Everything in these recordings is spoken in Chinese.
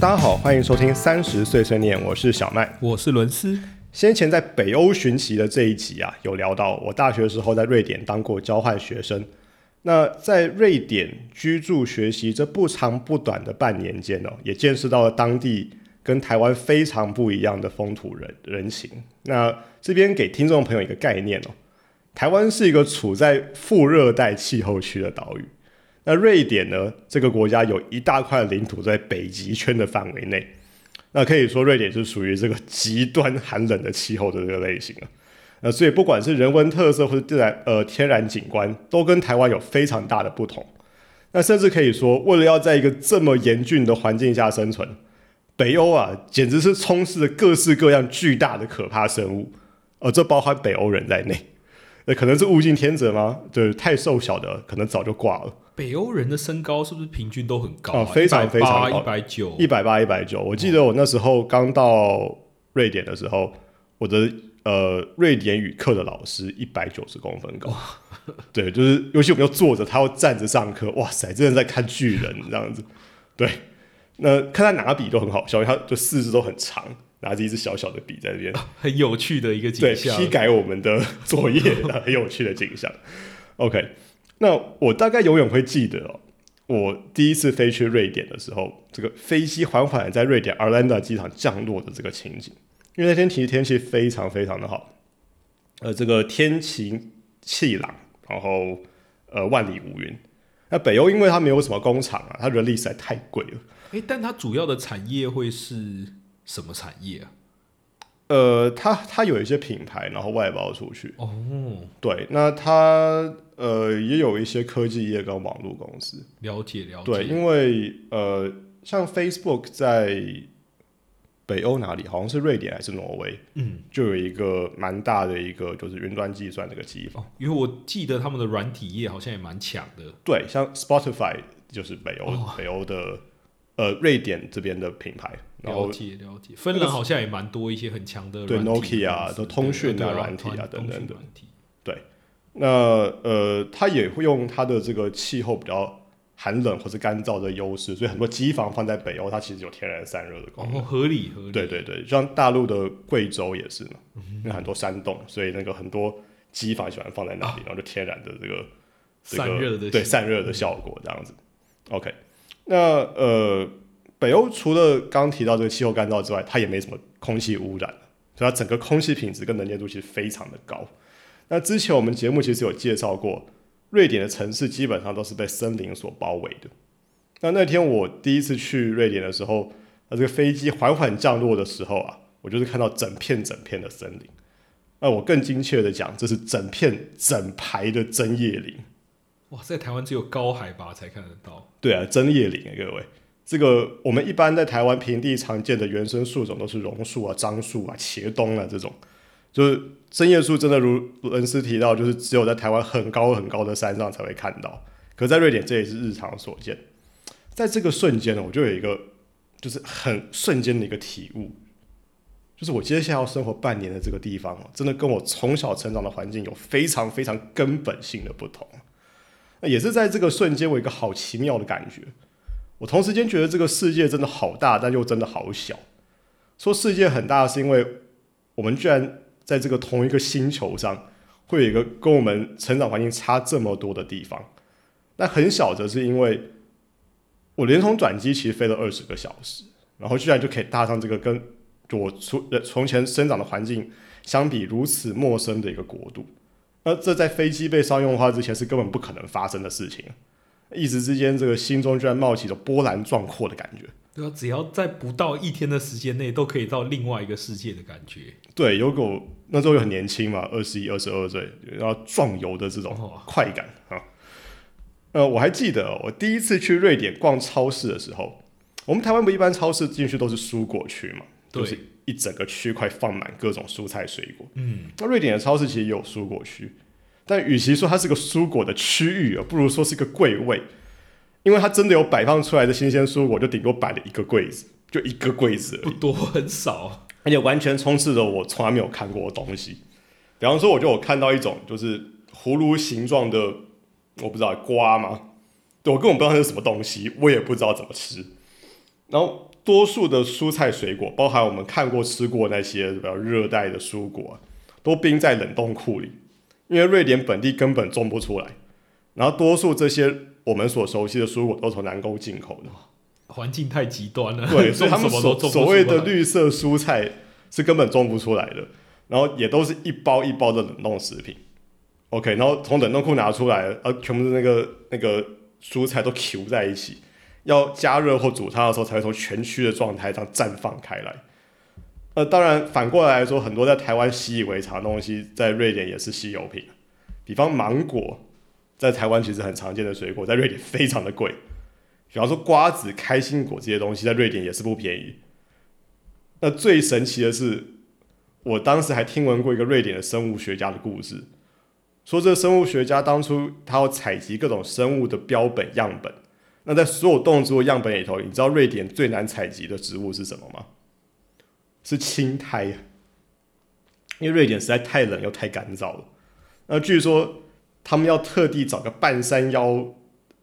大家好，欢迎收听三十岁碎念，我是小麦。我是伦斯。先前在北欧寻奇的这一集啊，有聊到我大学时候在瑞典当过交换学生。那在瑞典居住学习这不长不短的半年间哦，也见识到了当地跟台湾非常不一样的风土人人情。那这边给听众朋友一个概念哦，台湾是一个处在副热带气候区的岛屿。那瑞典呢，这个国家有一大块领土在北极圈的范围内。那可以说，瑞典是属于这个极端寒冷的气候的这个类型啊。呃，所以不管是人文特色或者自然呃天然景观，都跟台湾有非常大的不同。那甚至可以说，为了要在一个这么严峻的环境下生存，北欧啊，简直是充斥着各式各样巨大的可怕生物，呃，这包含北欧人在内。那可能是物竞天择吗？就是太瘦小的，可能早就挂了。北欧人的身高是不是平均都很高？哦，非常非常高，一百九，一百八，一百九。我记得我那时候刚到瑞典的时候，我的。呃，瑞典语课的老师一百九十公分高，对，就是尤其我们要坐着，他要站着上课，哇塞，真的在看巨人这样子。对，那看他拿笔都很好笑，他就四肢都很长，拿着一支小小的笔在这边，很有趣的一个景象，批改我们的作业，很有趣的景象。OK，那我大概永远会记得哦，我第一次飞去瑞典的时候，这个飞机缓缓在瑞典阿兰达机场降落的这个情景。因为那天其实天气非常非常的好，呃，这个天晴气朗，然后呃万里无云。那北欧因为它没有什么工厂啊，它人力实在太贵了。哎，但它主要的产业会是什么产业啊？呃，它它有一些品牌，然后外包出去。哦，对，那它呃也有一些科技业跟网络公司。了解了解。对，因为呃，像 Facebook 在。北欧哪里？好像是瑞典还是挪威？嗯，就有一个蛮大的一个就是云端计算这个机房。因为我记得他们的软体业好像也蛮强的。对，像 Spotify 就是北欧北欧的呃瑞典这边的品牌。了解了解，芬兰好像也蛮多一些很强的。对，Nokia 啊，的通讯啊软体啊等等的。对，那呃，它也会用它的这个气候比较。寒冷或是干燥的优势，所以很多机房放在北欧，它其实有天然散热的功能。哦，合理合理。对对对，像大陆的贵州也是嘛，因为很多山洞，所以那个很多机房喜欢放在那里，然后就天然的这个散热的对散热的效果这样子。OK，那呃，北欧除了刚提到这个气候干燥之外，它也没什么空气污染，所以它整个空气品质跟能见度其实非常的高。那之前我们节目其实有介绍过。瑞典的城市基本上都是被森林所包围的。那那天我第一次去瑞典的时候，那这个飞机缓缓降落的时候啊，我就是看到整片整片的森林。那我更精确的讲，这是整片整排的针叶林。哇，在台湾只有高海拔才看得到。对啊，针叶林啊，各位，这个我们一般在台湾平地常见的原生树种都是榕树啊、樟树啊、茄冬啊这种。就是针叶树，真的如恩师提到，就是只有在台湾很高很高的山上才会看到。可在瑞典，这也是日常所见。在这个瞬间呢，我就有一个就是很瞬间的一个体悟，就是我接下来要生活半年的这个地方，真的跟我从小成长的环境有非常非常根本性的不同。那也是在这个瞬间，我有一个好奇妙的感觉。我同时间觉得这个世界真的好大，但又真的好小。说世界很大，是因为我们居然。在这个同一个星球上，会有一个跟我们成长环境差这么多的地方。那很小则是因为我连同转机其实飞了二十个小时，然后居然就可以搭上这个跟我从从前生长的环境相比如此陌生的一个国度。那这在飞机被商用化之前是根本不可能发生的事情。一时之间，这个心中居然冒起了波澜壮阔的感觉。对啊，只要在不到一天的时间内，都可以到另外一个世界的感觉。对，有狗那时候又很年轻嘛，二十一、二十二岁，然后壮游的这种快感啊。呃，我还记得我第一次去瑞典逛超市的时候，我们台湾不一般超市进去都是蔬果区嘛，就是一整个区块放满各种蔬菜水果。嗯，那瑞典的超市其实也有蔬果区。但与其说它是个蔬果的区域啊，不如说是个柜位，因为它真的有摆放出来的新鲜蔬果，就顶多摆了一个柜子，就一个柜子，不多，很少，而且完全充斥着我从来没有看过的东西。比方说，我就有看到一种就是葫芦形状的，我不知道瓜吗？对我根本不知道它是什么东西，我也不知道怎么吃。然后多数的蔬菜水果，包含我们看过吃过那些比较热带的蔬果啊、都冰在冷冻库里，因为瑞典本地根本种不出来。然后多数这些我们所熟悉的蔬果都从南沟进口的，环境太极端了，对，所以他们所 所谓的绿色蔬菜是根本种不出来的，然后也都是一包一包的冷冻食品。OK，然后从冷冻库拿出来，呃，全部是那个那个蔬菜都 Q 在一起，要加热或煮它的时候才会从全区的状态上绽放开来。呃，当然反过来说，很多在台湾习以为常的东西，在瑞典也是稀有品，比方芒果，在台湾其实很常见的水果，在瑞典非常的贵。比方说瓜子、开心果这些东西，在瑞典也是不便宜。那最神奇的是，我当时还听闻过一个瑞典的生物学家的故事，说这个生物学家当初他要采集各种生物的标本样本。那在所有动植物样本里头，你知道瑞典最难采集的植物是什么吗？是青苔，因为瑞典实在太冷又太干燥了。那据说他们要特地找个半山腰，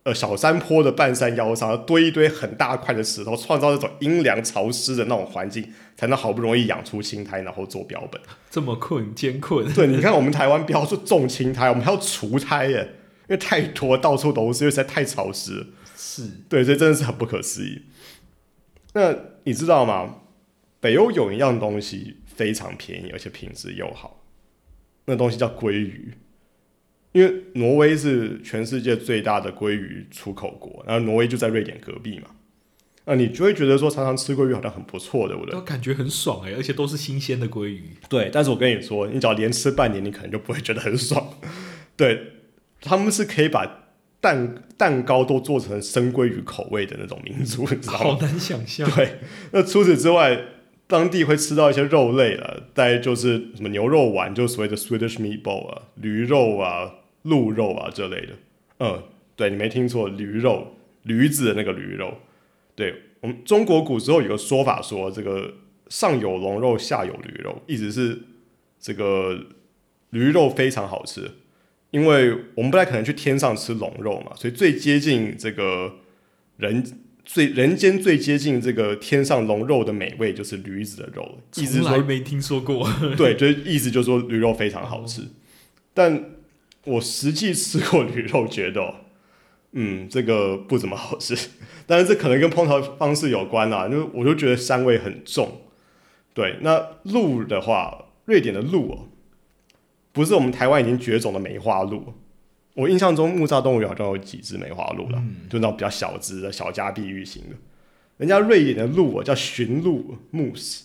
呃小山坡的半山腰上，要堆一堆很大块的石头，创造那种阴凉潮湿的那种环境，才能好不容易养出青苔，然后做标本。这么困艰困，对，你看我们台湾不要说种青苔，我们还要除苔耶，因为太多到处都是，因为实在太潮湿了。是对，这真的是很不可思议。那你知道吗？北欧有一样东西非常便宜，而且品质又好，那东西叫鲑鱼。因为挪威是全世界最大的鲑鱼出口国，然后挪威就在瑞典隔壁嘛。啊你就会觉得说，常常吃鲑鱼好像很不错，对不对都？感觉很爽哎，而且都是新鲜的鲑鱼，对，但是我跟你说，你只要连吃半年，你可能就不会觉得很爽。对，他们是可以把蛋蛋糕都做成生鲑鱼口味的那种民族，你知道吗？好难想象。对，那除此之外，当地会吃到一些肉类了，大概就是什么牛肉丸，就所谓的 Swedish meatball 啊，驴肉啊、鹿肉啊这类的。嗯，对你没听错，驴肉，驴子的那个驴肉。对我们中国古时候有个说法说，这个上有龙肉，下有驴肉，意思是这个驴肉非常好吃，因为我们不太可能去天上吃龙肉嘛，所以最接近这个人最人间最接近这个天上龙肉的美味就是驴子的肉，意思是说没听说过，对，就是意思就是说驴肉非常好吃，但我实际吃过驴肉，觉得哦，嗯，这个不怎么好吃。但是这可能跟烹调方式有关啊，因为我就觉得膻味很重。对，那鹿的话，瑞典的鹿哦，不是我们台湾已经绝种的梅花鹿。我印象中木栅动物园好像有几只梅花鹿了，就那种比较小只的小家碧玉型的。人家瑞典的鹿啊叫驯鹿 moose，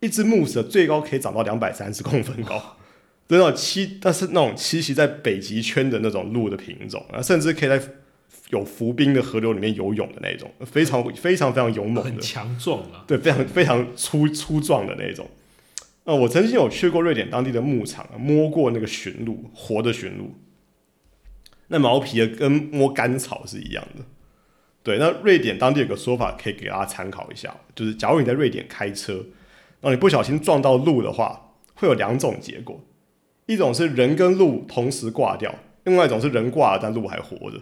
一只 moose 最高可以长到两百三十公分高，那种栖，但是那种栖息在北极圈的那种鹿的品种啊，甚至可以在有浮冰的河流里面游泳的那种，非常非常非常勇猛很，强壮啊。对，非常非常粗粗壮的那种。呃，我曾经有去过瑞典当地的牧场，摸过那个驯鹿，活的驯鹿，那毛皮的跟摸干草是一样的。对，那瑞典当地有个说法可以给大家参考一下，就是假如你在瑞典开车，然后你不小心撞到鹿的话，会有两种结果，一种是人跟鹿同时挂掉，另外一种是人挂了但鹿还活着。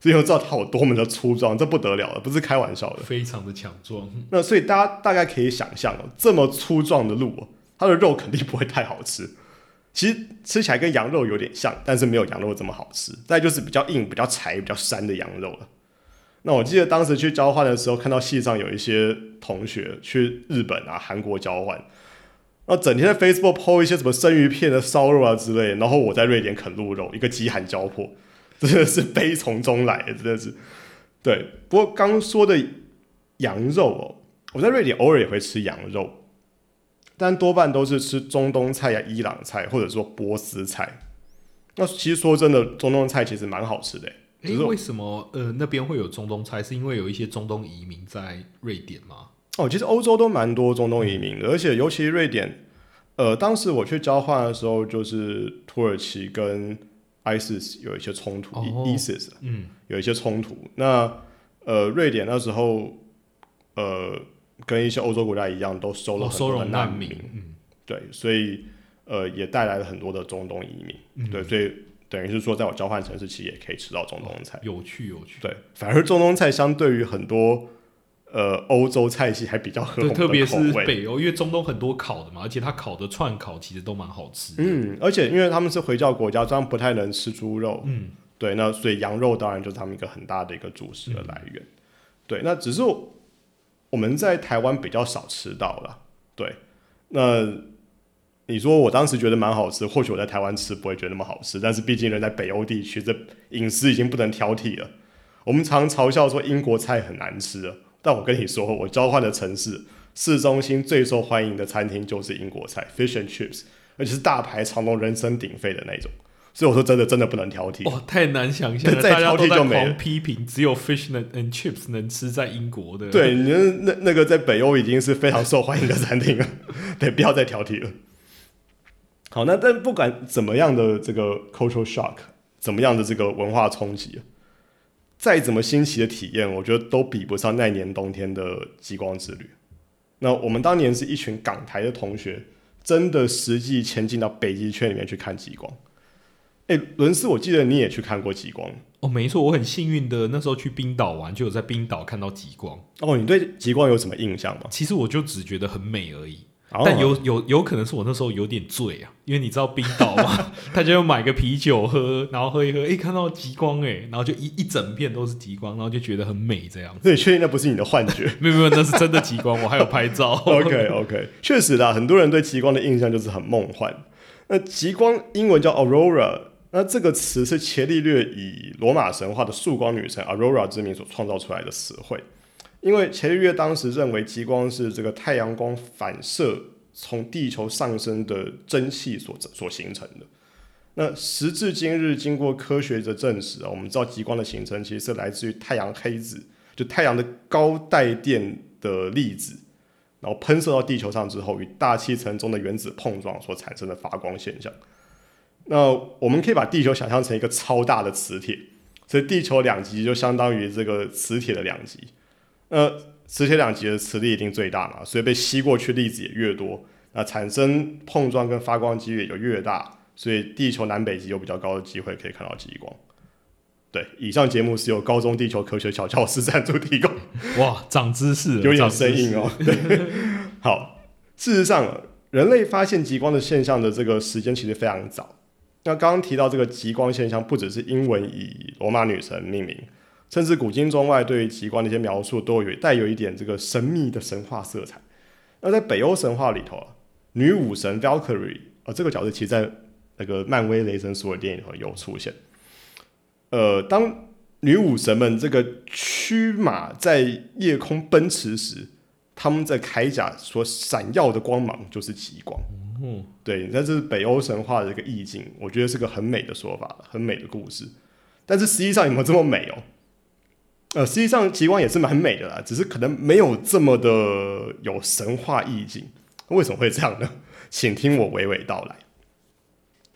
所以就知道它有多么的粗壮，这不得了了，不是开玩笑的。非常的强壮，那所以大家大概可以想象哦，这么粗壮的鹿哦，它的肉肯定不会太好吃。其实吃起来跟羊肉有点像，但是没有羊肉这么好吃。再就是比较硬、比较柴、比较膻的羊肉了。那我记得当时去交换的时候，看到系上有一些同学去日本啊、韩国交换，然后整天在 Facebook po 一些什么生鱼片的烧肉啊之类，然后我在瑞典啃鹿肉，一个饥寒交迫，真的是悲从中来，真的是。对，不过刚说的羊肉哦，我在瑞典偶尔也会吃羊肉，但多半都是吃中东菜呀、伊朗菜，或者说波斯菜。那其实说真的，中东菜其实蛮好吃的欸，诶，只是为什么呃那边会有中东菜？是因为有一些中东移民在瑞典吗？哦，其实欧洲都蛮多中东移民的，而且尤其瑞典，呃，当时我去交换的时候，就是土耳其跟 ISIS 有一些冲突、哦 i s i s 嗯，有一些冲突。那呃，瑞典那时候呃，跟一些欧洲国家一样，都收了很多的难民，嗯，对，所以呃，也带来了很多的中东移民。嗯对，所以等于是说，在我交换城市，其实也可以吃到中东菜。有趣有趣。对，反而中东菜相对于很多呃欧洲菜系还比较合我对，们特别是。北欧，因为中东很多烤的嘛，而且它烤的串烤其实都蛮好吃的。嗯，而且因为他们是回教国家，这样不太能吃猪肉，嗯，对，那所以羊肉当然就是他们一个很大的一个主食的来源。对，那只是我们在台湾比较少吃到了。对，那你说我当时觉得蛮好吃，或许我在台湾吃不会觉得那么好吃，但是毕竟人在北欧地区，这饮食已经不能挑剔了。我们常嘲笑说英国菜很难吃，但我跟你说，我交换的城市市中心最受欢迎的餐厅就是英国菜，fish and chips，而且是大排长龙、人声鼎沸的那种。所以我说真的，真的不能挑剔。哇，太难想象了，再挑剔就没了批评，只有 fish and chips 能吃在英国的。对，你那那那个在北欧已经是非常受欢迎的餐厅了，对，不要再挑剔了。好，那但不管怎么样的这个 cultural shock，怎么样的这个文化冲击，再怎么新奇的体验，我觉得都比不上那年冬天的极光之旅。那我们当年是一群港台的同学，真的实际前进到北极圈里面去看极光。哎，伦斯，我记得你也去看过极光哦，没错，我很幸运的那时候去冰岛玩，就有在冰岛看到极光。哦。你对极光有什么印象吗？其实我就只觉得很美而已，哦但有有有可能是我那时候有点醉啊，因为你知道冰岛嘛，大家要买个啤酒喝，然后喝一喝，诶，看到极光诶，然后就一一整片都是极光，然后就觉得很美这样子。那你确定那不是你的幻觉？没有没有，那是真的极光，我还有拍照。OK OK，确实啦，很多人对极光的印象就是很梦幻。那极光英文叫 aurora，那这个词是伽利略以罗马神话的曙光女神 Aurora 之名所创造出来的词汇。因为伽利略当时认为极光是这个太阳光反射从地球上升的蒸汽所所形成的。那时至今日，经过科学的证实啊，我们知道极光的形成其实是来自于太阳黑子，就太阳的高带电的粒子。然后喷射到地球上之后，与大气层中的原子碰撞所产生的发光现象。那我们可以把地球想象成一个超大的磁铁，所以地球两极就相当于这个磁铁的两极。那磁铁两极的磁力一定最大嘛，所以被吸过去粒子也越多，那产生碰撞跟发光几率也就越大，所以地球南北极有比较高的机会可以看到极光。对，以上节目是由高中地球科学小教室赞助提供。哇，长知识，有点生硬哦。对，好，事实上，人类发现极光的现象的这个时间其实非常早。那刚刚提到这个极光现象，不只是英文以罗马女神命名，甚至古今中外对于极光的一些描述都有带有一点这个神秘的神话色彩。那在北欧神话里头啊，女武神 Valkyrie 啊、这个角色其实在那个漫威雷神所有电影里头有出现。呃，当女武神们这个驱马在夜空奔驰时，他们在铠甲所闪耀的光芒就是极光。嗯，对，那这是北欧神话的一个意境，我觉得是个很美的说法，很美的故事。但是实际上有没有这么美哦？呃，实际上极光也是蛮美的啦，只是可能没有这么的有神话意境。为什么会这样呢？请听我娓娓道来。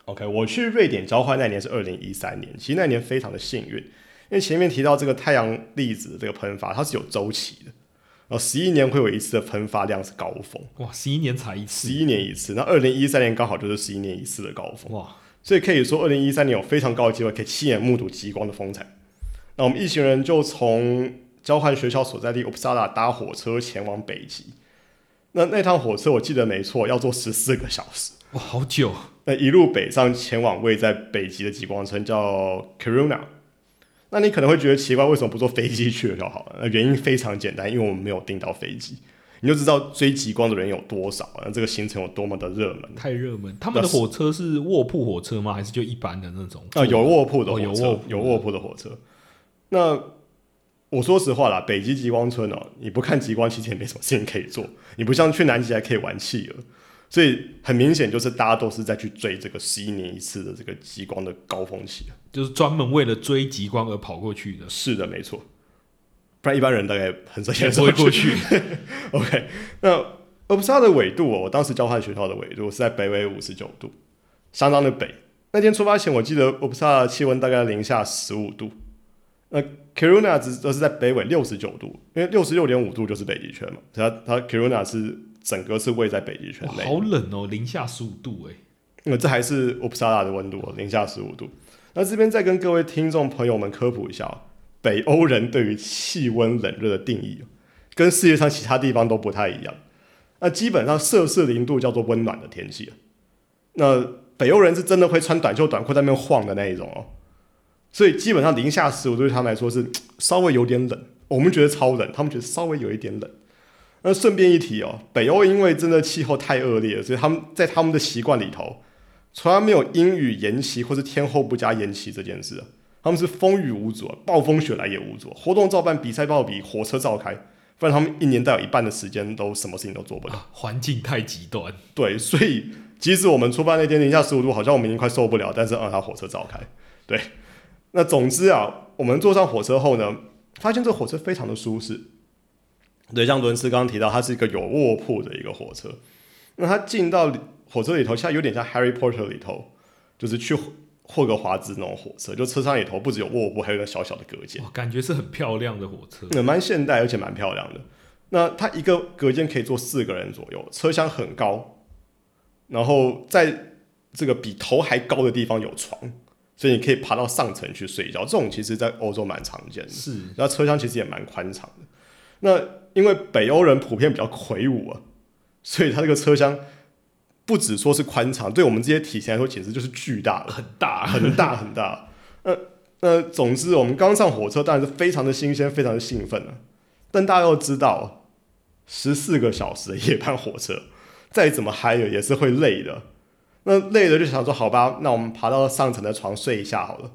OK，我去瑞典交换那年是二零一三年，其实那年非常的幸运，因为前面提到这个太阳粒子的这个喷发，它是有周期的，然后十一年会有一次的喷发量是高峰，哇，十一年才一次十，一年一次，那二零一三年刚好就是十一年一次的高峰，哇，所以可以说二零一三年有非常高的机会可以亲眼目睹极光的风采。那我们一行人就从交换学校所在地 Uppsala 搭火车前往北极，那那趟火车我记得没错，要坐十四个小时。哇，好久，那一路北上前往位在北极的极光村叫 Kiruna。那你可能会觉得奇怪，为什么不坐飞机去了就好了？那原因非常简单，因为我们没有订到飞机，你就知道追极光的人有多少，那这个行程有多么的热门。太热门。他们的火车是卧铺火车吗？还是就一般的那种？啊，有卧铺的哦火车，有卧铺有卧铺的火车。那我说实话啦，北极极光村哦，你不看极光，其实也没什么事情可以做。你不像去南极还可以玩企鹅，所以很明显就是大家都是在去追这个十一年一次的这个极光的高峰期。就是专门为了追极光而跑过去的，是的，没错。不然一般人大概很少也不会过去。OK，那俄布萨的纬度哦，我当时交换学校的纬度是在北纬五十九度，相当的北。那天出发前，我记得俄布萨的气温大概零下十五度。那 Kiruna 只则是在北纬六十九度，因为六十六点五度就是北极圈嘛，它它 Kiruna 是整个是位在北极圈，内。好冷哦，零下十五度哎。那这还是乌普萨拉的温度哦，零下十五度。那这边再跟各位听众朋友们科普一下哦，北欧人对于气温冷热的定义哦。跟世界上其他地方都不太一样。那基本上摄氏零度叫做温暖的天气。那北欧人是真的会穿短袖短裤在那边晃的那一种哦。所以基本上零下十五度对他们来说是稍微有点冷，我们觉得超冷，他们觉得稍微有一点冷。那顺便一提哦，北欧因为真的气候太恶劣了，所以他们在他们的习惯里头，从来没有阴雨延期或是天候不佳延期这件事。他们是风雨无阻，暴风雪来也无阻，活动照办，比赛报比，火车照开。不然他们一年大有一半的时间都什么事情都做不了，环境太极端。对，所以即使我们出发那天零下十五度，好像我们已经快受不了，但是让他火车照开。对，那总之啊，我们坐上火车后呢，发现这火车非常的舒适。对，像伦斯刚刚提到，它是一个有卧铺的一个火车。那它进到火车里头，现在有点像《Harry Potter》里头，就是去。霍格华兹那种火车，就车厢里头不只有卧铺，还有个小小的隔间，感觉是很漂亮的火车，也蛮现代而且蛮漂亮的。那它一个隔间可以坐四个人左右，车厢很高，然后在这个比头还高的地方有床，所以你可以爬到上层去睡觉。这种其实在欧洲蛮常见的，是。然后车厢其实也蛮宽敞的。那因为北欧人普遍比较魁梧啊，所以它这个车厢。不只说是宽敞，对我们这些体型来说，简直就是巨大很大，很大，很大。那那，总之，我们刚上火车，当然是非常的新鲜，非常的兴奋了。但大家要知道，十四个小时的夜班火车，再怎么嗨了，也是会累的。那累了就想说，好吧，那我们爬到上层的床睡一下好了。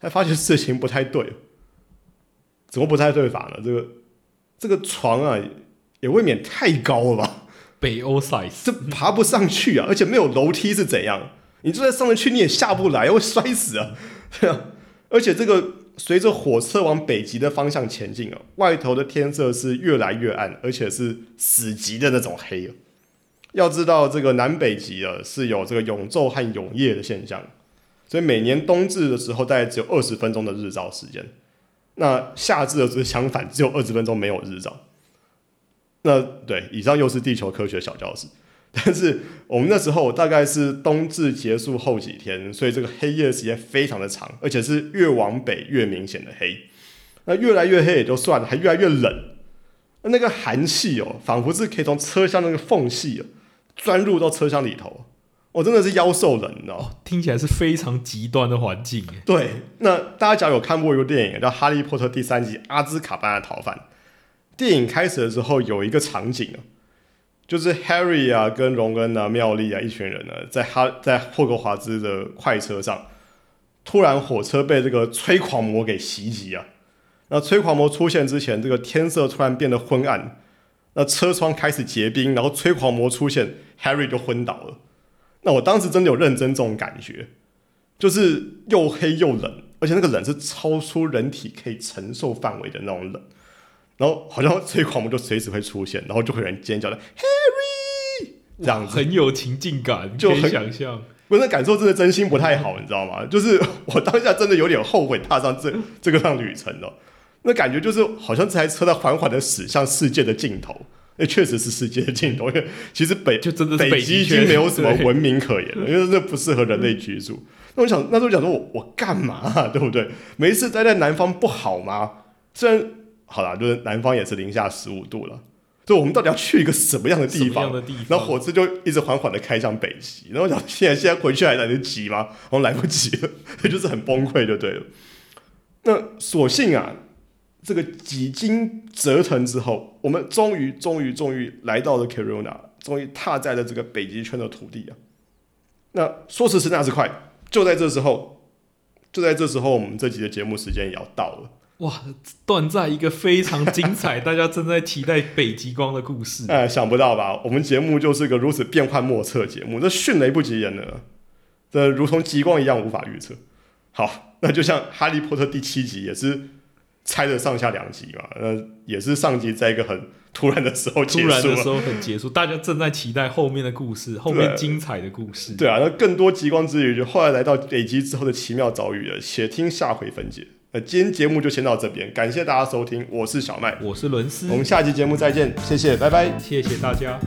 才发现事情不太对，怎么不太对法呢？这个这个床啊，也未免太高了吧？北欧 size，这爬不上去啊，而且没有楼梯是怎样？你就算上得去，你也下不来，会摔死啊！对啊，而且这个随着火车往北极的方向前进啊，外头的天色是越来越暗，而且是死极的那种黑啊。要知道，这个南北极啊是有这个永昼和永夜的现象，所以每年冬至的时候大概只有二十分钟的日照时间，那夏至的时候相反，只有二十分钟没有日照。那对，以上又是地球科学小教室。但是我们那时候大概是冬至结束后几天，所以这个黑夜时间非常的长，而且是越往北越明显的黑。那越来越黑也就算了，还越来越冷。那个寒气哦，仿佛是可以从车厢那个缝隙哦钻入到车厢里头。我真的是妖兽人，你知道听起来是非常极端的环境。对，那大家假如有看过一部电影叫《哈利波特》第三集《阿兹卡班的逃犯》。电影开始的时候有一个场景啊，就是 Harry 啊跟荣恩啊、妙丽啊一群人呢，在哈在霍格华兹的快车上，突然火车被这个催狂魔给袭击啊。那催狂魔出现之前，这个天色突然变得昏暗，那车窗开始结冰，然后催狂魔出现，Harry 就昏倒了。那我当时真的有认真这种感觉，就是又黑又冷，而且那个冷是超出人体可以承受范围的那种冷。然后好像催狂魔就随时会出现，然后就会有人尖叫的 Harry 这样子，很有情境感，就很想象。不是感受真的真心不太好，你知道吗？就是我当下真的有点后悔踏上这这个趟旅程了。那感觉就是好像这台车在缓缓的驶向世界的尽头，那确实是世界的尽头。因为其实北就真的北极已经没有什么文明可言了，因为那不适合人类居住。那我想那时候想说，我我干嘛，对不对？每一次待在南方不好吗？虽然。好啦，就是南方也是零下十五度了，就我们到底要去一个什么样的地方？然后火车就一直缓缓的开向北极，然后想现在现在回去还来得及吗？我来不及了，就是很崩溃就对了。那所幸啊，这个几经折腾之后，我们终于终于终于来到了 c a r o n a 终于踏在了这个北极圈的土地啊。那说时迟那时快，就在这时候，就在这时候，我们这集的节目时间也要到了。哇，断在一个非常精彩，大家正在期待北极光的故事。哎，想不到吧？我们节目就是个如此变幻莫测节目，这迅雷不及掩耳，这如同极光一样无法预测。好，那就像《哈利波特》第七集也是拆了上下两集嘛，呃，也是上集在一个很突然的时候结束，突然的时候很结束，大家正在期待后面的故事，后面精彩的故事。对啊，那更多极光之旅，就后来来到北极之后的奇妙遭遇了，且听下回分解。那今天节目就先到这边，感谢大家收听，我是小麦，我是伦斯，我们下期节目再见，谢谢，拜拜，谢谢大家。